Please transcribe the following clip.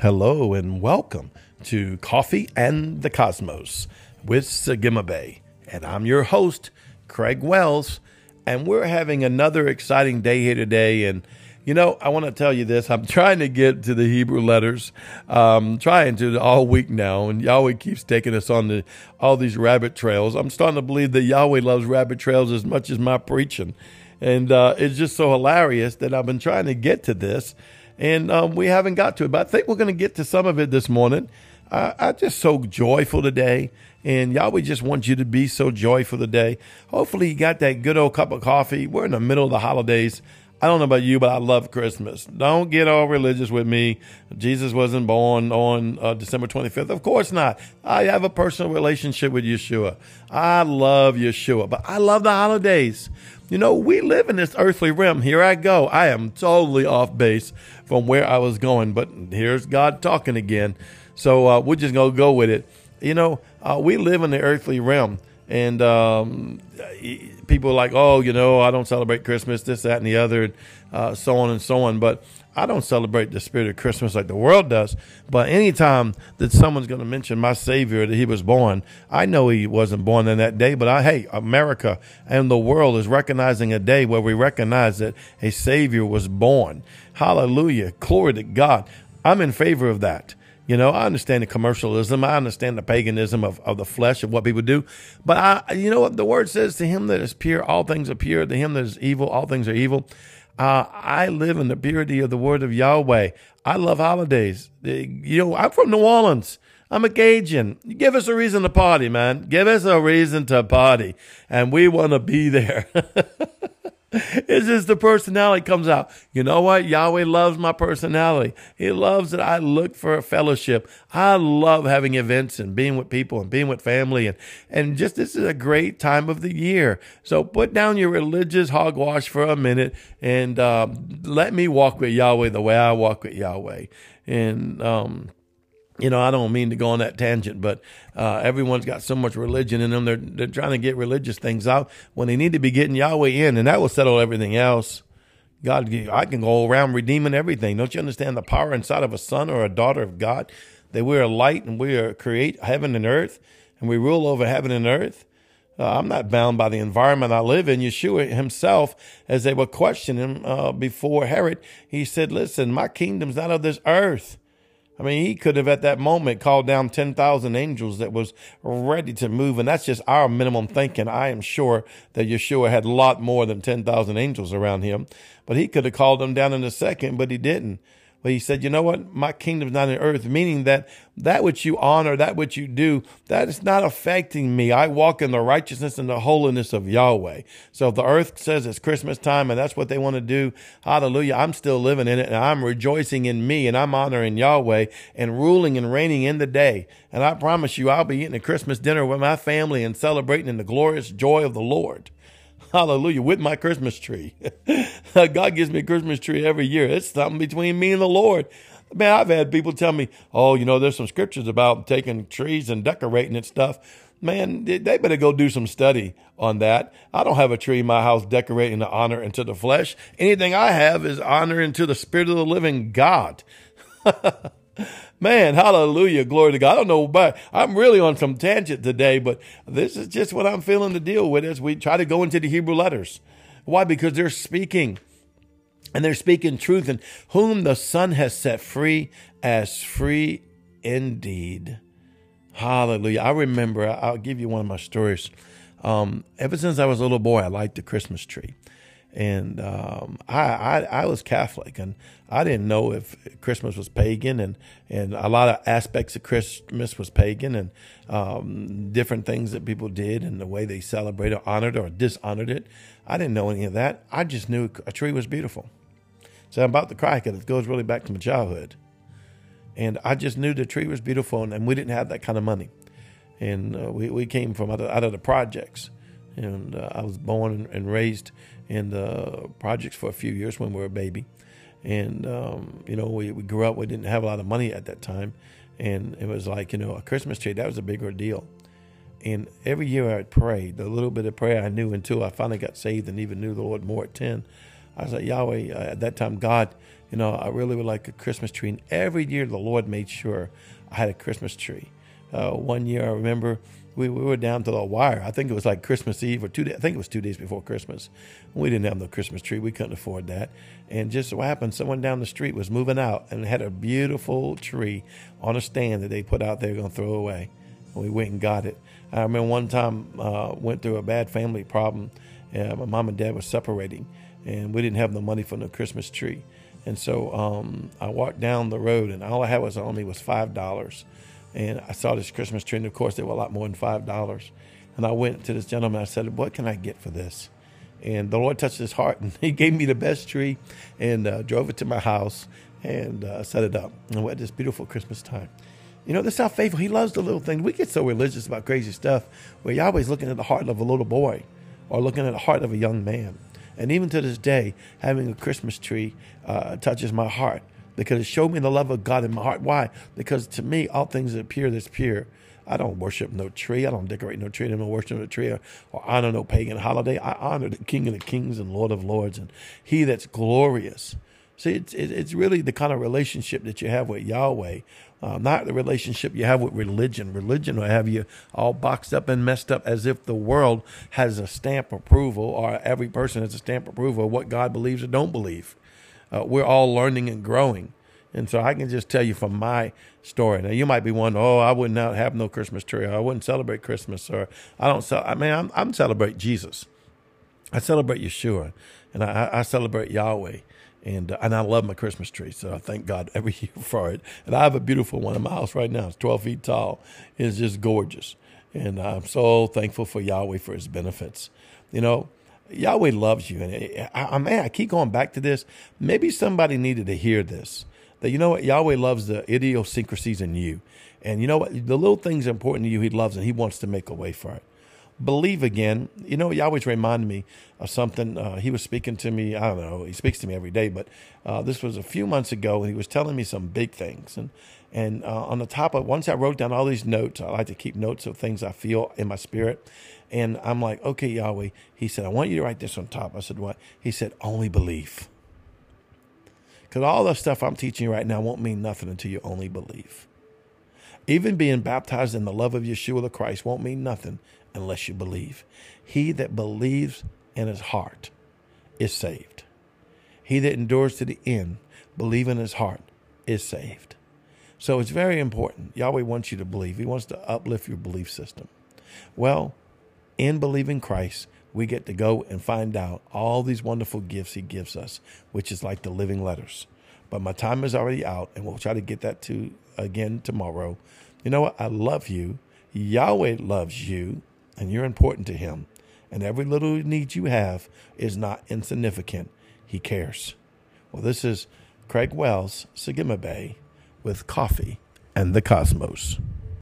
Hello and welcome to Coffee and the Cosmos with Sagima Bay. And I'm your host, Craig Wells. And we're having another exciting day here today. And, you know, I want to tell you this. I'm trying to get to the Hebrew letters, um, trying to all week now. And Yahweh keeps taking us on the, all these rabbit trails. I'm starting to believe that Yahweh loves rabbit trails as much as my preaching. And uh, it's just so hilarious that I've been trying to get to this and um, we haven't got to it. But I think we're going to get to some of it this morning. Uh, I'm just so joyful today. And Yahweh just wants you to be so joyful today. Hopefully, you got that good old cup of coffee. We're in the middle of the holidays. I don't know about you, but I love Christmas. Don't get all religious with me. Jesus wasn't born on uh, December 25th. Of course not. I have a personal relationship with Yeshua. I love Yeshua, but I love the holidays. You know, we live in this earthly realm. Here I go. I am totally off base from where I was going, but here's God talking again. So uh, we're just going to go with it. You know, uh, we live in the earthly realm. And um, people are like, oh, you know, I don't celebrate Christmas, this, that, and the other, uh, so on and so on. But I don't celebrate the spirit of Christmas like the world does. But anytime that someone's going to mention my Savior that He was born, I know He wasn't born in that day. But I, hey, America and the world is recognizing a day where we recognize that a Savior was born. Hallelujah, glory to God. I'm in favor of that. You know, I understand the commercialism. I understand the paganism of, of the flesh of what people do. But I, you know what the word says to him that is pure, all things are pure. To him that is evil, all things are evil. Uh, I live in the purity of the word of Yahweh. I love holidays. You know, I'm from New Orleans. I'm a Cajun. Give us a reason to party, man. Give us a reason to party. And we want to be there. it's just the personality comes out. You know what? Yahweh loves my personality. He loves that I look for a fellowship. I love having events and being with people and being with family and and just this is a great time of the year. So put down your religious hogwash for a minute and uh, let me walk with Yahweh the way I walk with Yahweh. And um, you know, I don't mean to go on that tangent, but uh, everyone's got so much religion in them. They're they're trying to get religious things out when they need to be getting Yahweh in, and that will settle everything else. God, I can go around redeeming everything. Don't you understand the power inside of a son or a daughter of God? That we are a light and we are create heaven and earth, and we rule over heaven and earth. Uh, I'm not bound by the environment I live in. Yeshua himself, as they were questioning him uh, before Herod, he said, "Listen, my kingdom's not of this earth." I mean, he could have at that moment called down 10,000 angels that was ready to move. And that's just our minimum thinking. I am sure that Yeshua had a lot more than 10,000 angels around him, but he could have called them down in a second, but he didn't. But he said, you know what? My kingdom's not in earth, meaning that that which you honor, that which you do, that is not affecting me. I walk in the righteousness and the holiness of Yahweh. So if the earth says it's Christmas time and that's what they want to do, hallelujah, I'm still living in it and I'm rejoicing in me and I'm honoring Yahweh and ruling and reigning in the day. And I promise you, I'll be eating a Christmas dinner with my family and celebrating in the glorious joy of the Lord. Hallelujah. With my Christmas tree. God gives me a Christmas tree every year. It's something between me and the Lord. Man, I've had people tell me, oh, you know, there's some scriptures about taking trees and decorating and stuff. Man, they better go do some study on that. I don't have a tree in my house decorating the honor into the flesh. Anything I have is honor into the spirit of the living God. Man, hallelujah, glory to God. I don't know, but I'm really on some tangent today, but this is just what I'm feeling to deal with as we try to go into the Hebrew letters. Why? Because they're speaking and they're speaking truth, and whom the Son has set free as free indeed. Hallelujah. I remember, I'll give you one of my stories. Um, ever since I was a little boy, I liked the Christmas tree and um, I, I, I was Catholic, and I didn't know if Christmas was pagan, and and a lot of aspects of Christmas was pagan, and um, different things that people did, and the way they celebrated, honored or dishonored it. I didn't know any of that. I just knew a tree was beautiful. So I'm about to cry because it goes really back to my childhood, and I just knew the tree was beautiful, and, and we didn't have that kind of money, and uh, we we came from out of, out of the projects, and uh, I was born and, raised in the projects for a few years when we were a baby. And, um, you know, we, we grew up, we didn't have a lot of money at that time. And it was like, you know, a Christmas tree, that was a big ordeal. And every year I'd pray, the little bit of prayer I knew until I finally got saved and even knew the Lord more at 10. I was like, Yahweh, uh, at that time, God, you know, I really would like a Christmas tree. And every year the Lord made sure I had a Christmas tree. Uh, one year I remember we, we were down to the wire. I think it was like Christmas Eve or two. Days, I think it was two days before Christmas. We didn't have no Christmas tree. We couldn't afford that. And just so happened, someone down the street was moving out and had a beautiful tree on a stand that they put out there going to throw away. And we went and got it. I remember one time uh, went through a bad family problem. my mom and dad were separating, and we didn't have the money for the Christmas tree. And so um, I walked down the road, and all I had was on me was five dollars and I saw this Christmas tree, and of course, they were a lot more than $5. And I went to this gentleman, I said, What can I get for this? And the Lord touched his heart, and he gave me the best tree and uh, drove it to my house and uh, set it up. And we had this beautiful Christmas time. You know, this is how faithful. He loves the little things. We get so religious about crazy stuff where Yahweh's looking at the heart of a little boy or looking at the heart of a young man. And even to this day, having a Christmas tree uh, touches my heart because it showed me the love of God in my heart. Why? Because to me, all things that appear that's pure. I don't worship no tree. I don't decorate no tree. I don't worship no tree or, or honor no pagan holiday. I honor the King of the Kings and Lord of Lords and He that's glorious. See, it's it's really the kind of relationship that you have with Yahweh, uh, not the relationship you have with religion. Religion will have you all boxed up and messed up as if the world has a stamp approval, or every person has a stamp approval of what God believes or don't believe uh, we're all learning and growing. And so I can just tell you from my story. Now you might be wondering, oh, I would not have no Christmas tree, I wouldn't celebrate Christmas, or I don't. I mean, I'm, I'm celebrate Jesus. I celebrate Yeshua, and I, I celebrate Yahweh, and uh, and I love my Christmas tree. So I thank God every year for it. And I have a beautiful one in my house right now. It's 12 feet tall. It's just gorgeous, and I'm so thankful for Yahweh for His benefits. You know, Yahweh loves you. And I, I, man, I keep going back to this. Maybe somebody needed to hear this. That you know what? Yahweh loves the idiosyncrasies in you. And you know what? The little things important to you, He loves and He wants to make a way for it. Believe again. You know, Yahweh's reminded me of something. Uh, he was speaking to me. I don't know. He speaks to me every day, but uh, this was a few months ago, and he was telling me some big things. And and uh, on the top of once I wrote down all these notes, I like to keep notes of things I feel in my spirit. And I'm like, okay, Yahweh. He said, I want you to write this on top. I said, what? He said, only believe. Because all the stuff I'm teaching you right now won't mean nothing until you only believe. Even being baptized in the love of Yeshua the Christ won't mean nothing unless you believe. He that believes in his heart is saved. He that endures to the end, believe in his heart, is saved. So it's very important. Yahweh wants you to believe. He wants to uplift your belief system. Well, in believing Christ, we get to go and find out all these wonderful gifts He gives us, which is like the living letters. But my time is already out, and we'll try to get that to again tomorrow. You know what? I love you. Yahweh loves you, and you're important to Him. And every little need you have is not insignificant. He cares. Well, this is Craig Wells, Sagima Bay, with Coffee and the Cosmos.